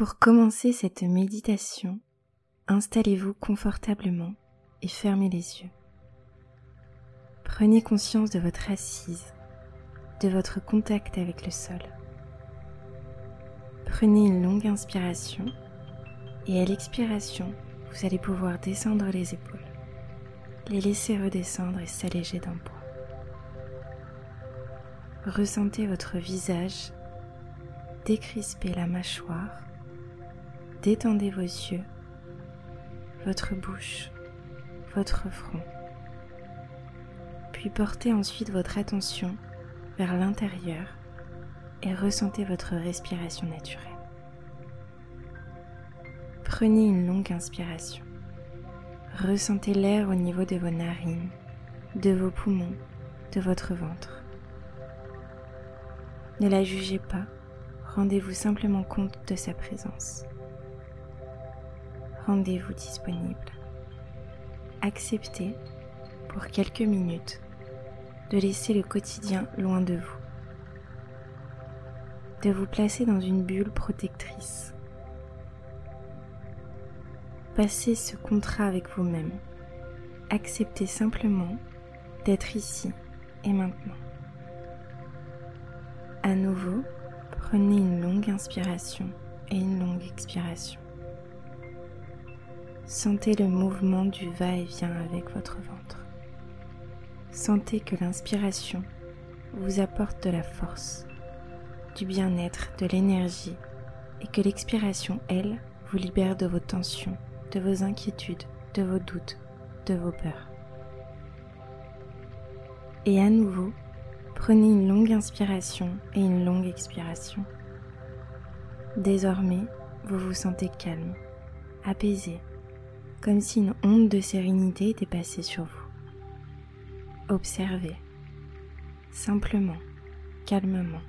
Pour commencer cette méditation, installez-vous confortablement et fermez les yeux. Prenez conscience de votre assise, de votre contact avec le sol. Prenez une longue inspiration et à l'expiration, vous allez pouvoir descendre les épaules, les laisser redescendre et s'alléger d'un poids. Ressentez votre visage, décrispez la mâchoire, détendez vos yeux, votre bouche, votre front. Puis portez ensuite votre attention vers l'intérieur et ressentez votre respiration naturelle. Prenez une longue inspiration. Ressentez l'air au niveau de vos narines, de vos poumons, de votre ventre. Ne la jugez pas, rendez-vous simplement compte de sa présence. Rendez-vous disponible. Acceptez, pour quelques minutes, de laisser le quotidien loin de vous, de vous placer dans une bulle protectrice. Passez ce contrat avec vous-même. Acceptez simplement d'être ici et maintenant. À nouveau, prenez une longue inspiration et une longue expiration. Sentez le mouvement du va-et-vient avec votre ventre. Sentez que l'inspiration vous apporte de la force, du bien-être, de l'énergie et que l'expiration, elle, vous libère de vos tensions, de vos inquiétudes, de vos doutes, de vos peurs. Et à nouveau, prenez une longue inspiration et une longue expiration. Désormais, vous vous sentez calme, apaisé, comme si une onde de sérénité était passée sur vous. Observez, simplement, calmement.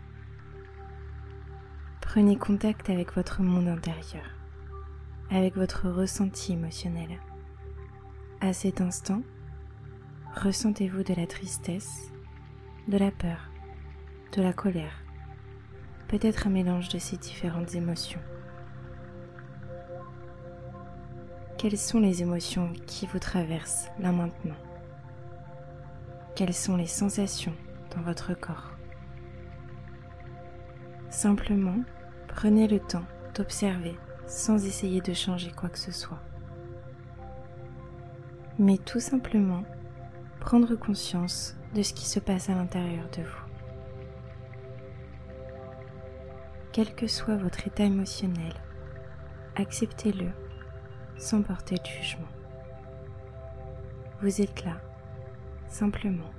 Prenez contact avec votre monde intérieur, avec votre ressenti émotionnel. À cet instant, ressentez-vous de la tristesse, de la peur, de la colère, peut-être un mélange de ces différentes émotions. Quelles sont les émotions qui vous traversent là maintenant? Quelles sont les sensations dans votre corps? Simplement, prenez le temps d'observer sans essayer de changer quoi que ce soit. Mais tout simplement, prendre conscience de ce qui se passe à l'intérieur de vous. Quel que soit votre état émotionnel, acceptez-le sans porter de jugement. Vous êtes là simplement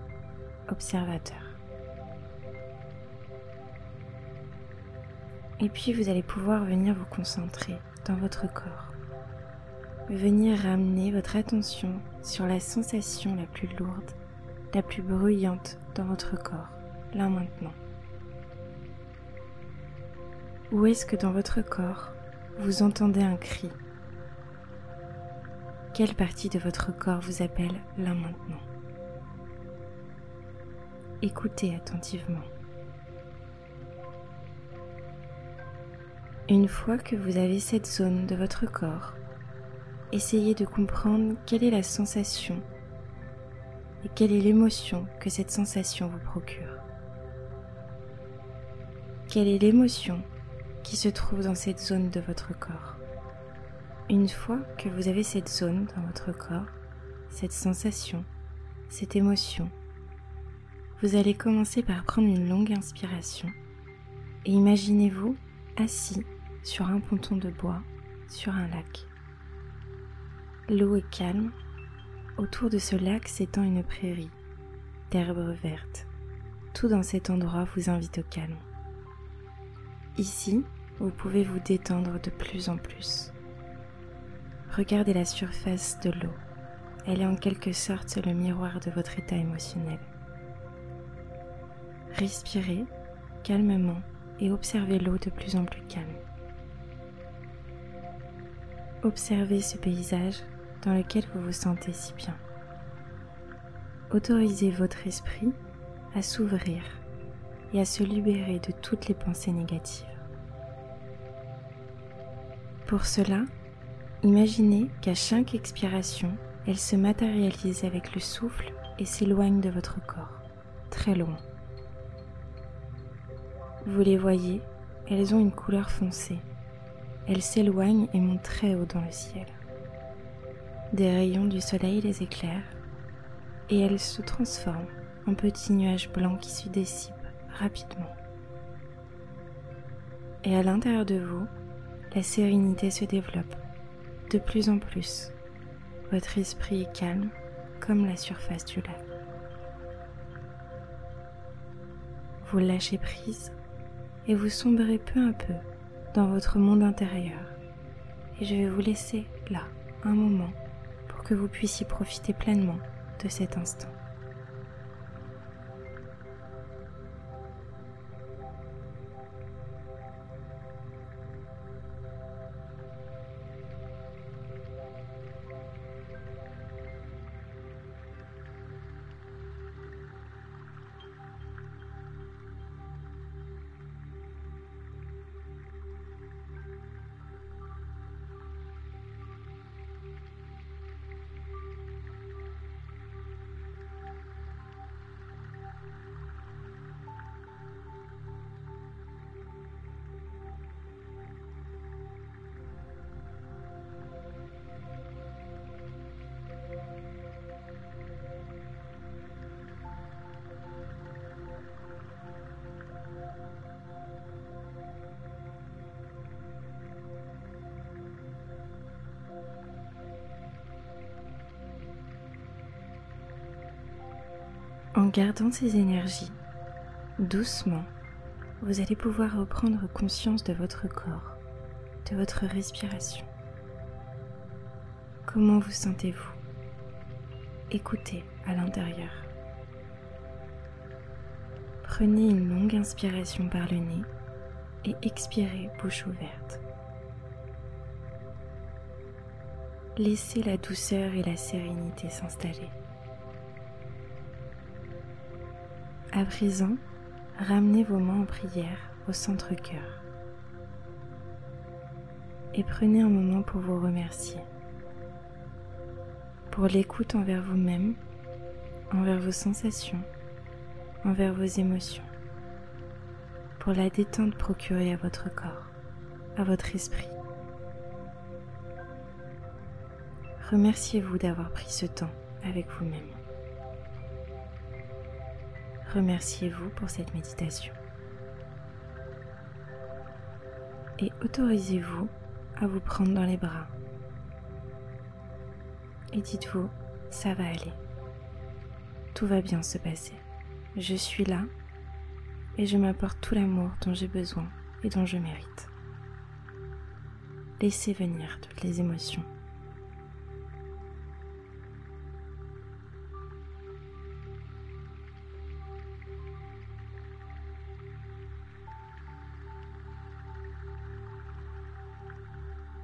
observateur. Et puis vous allez pouvoir venir vous concentrer dans votre corps. Venir ramener votre attention sur la sensation la plus lourde, la plus bruyante dans votre corps, là maintenant. Où est-ce que dans votre corps vous entendez un cri Quelle partie de votre corps vous appelle là maintenant écoutez attentivement. Une fois que vous avez cette zone de votre corps, essayez de comprendre quelle est la sensation et quelle est l'émotion que cette sensation vous procure. Quelle est l'émotion qui se trouve dans cette zone de votre corps Une fois que vous avez cette zone dans votre corps, cette sensation, cette émotion, vous allez commencer par prendre une longue inspiration et imaginez-vous assis sur un ponton de bois sur un lac. L'eau est calme. Autour de ce lac s'étend une prairie d'herbes vertes. Tout dans cet endroit vous invite au calme. Ici, vous pouvez vous détendre de plus en plus. Regardez la surface de l'eau. Elle est en quelque sorte le miroir de votre état émotionnel. Respirez calmement et observez l'eau de plus en plus calme. Observez ce paysage dans lequel vous vous sentez si bien. Autorisez votre esprit à s'ouvrir et à se libérer de toutes les pensées négatives. Pour cela, imaginez qu'à chaque expiration, elle se matérialise avec le souffle et s'éloigne de votre corps, très loin. Vous les voyez, elles ont une couleur foncée. Elles s'éloignent et montent très haut dans le ciel. Des rayons du soleil les éclairent et elles se transforment en petits nuages blancs qui se dissipent rapidement. Et à l'intérieur de vous, la sérénité se développe de plus en plus. Votre esprit est calme comme la surface du lac. Vous lâchez prise et vous sombrez peu à peu dans votre monde intérieur. Et je vais vous laisser là un moment pour que vous puissiez profiter pleinement de cet instant. En gardant ces énergies, doucement, vous allez pouvoir reprendre conscience de votre corps, de votre respiration. Comment vous sentez-vous? Écoutez à l'intérieur. Prenez une longue inspiration par le nez et expirez bouche ouverte. Laissez la douceur et la sérénité s'installer. À présent, ramenez vos mains en prière au centre-cœur et prenez un moment pour vous remercier, pour l'écoute envers vous-même, envers vos sensations, envers vos émotions, pour la détente procurée à votre corps, à votre esprit. Remerciez-vous d'avoir pris ce temps avec vous-même. Remerciez-vous pour cette méditation. Et autorisez-vous à vous prendre dans les bras. Et dites-vous, ça va aller. Tout va bien se passer. Je suis là et je m'apporte tout l'amour dont j'ai besoin et dont je mérite. Laissez venir toutes les émotions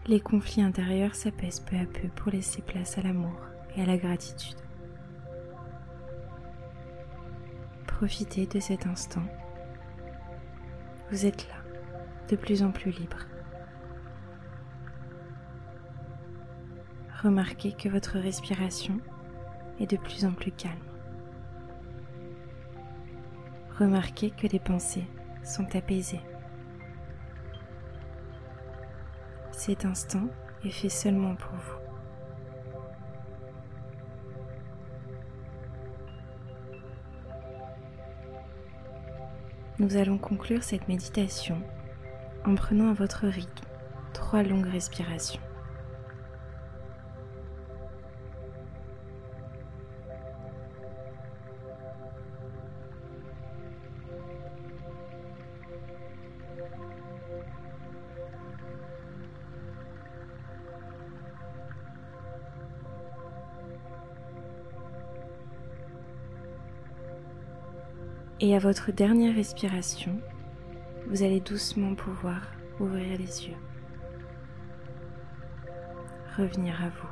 les conflits intérieurs s'apaisent peu à peu pour laisser place à l'amour et à la gratitude. Profitez de cet instant. Vous êtes là, de plus en plus libre. Remarquez que votre respiration est de plus en plus calme. Remarquez que les pensées sont apaisées. Cet instant est fait seulement pour vous. Nous allons conclure cette méditation en prenant à votre rythme trois longues respirations. Et à votre dernière respiration, vous allez doucement pouvoir ouvrir les yeux, revenir à vous.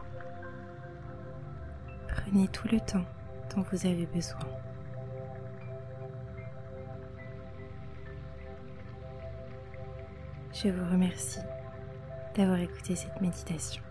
Prenez tout le temps dont vous avez besoin. Je vous remercie d'avoir écouté cette méditation.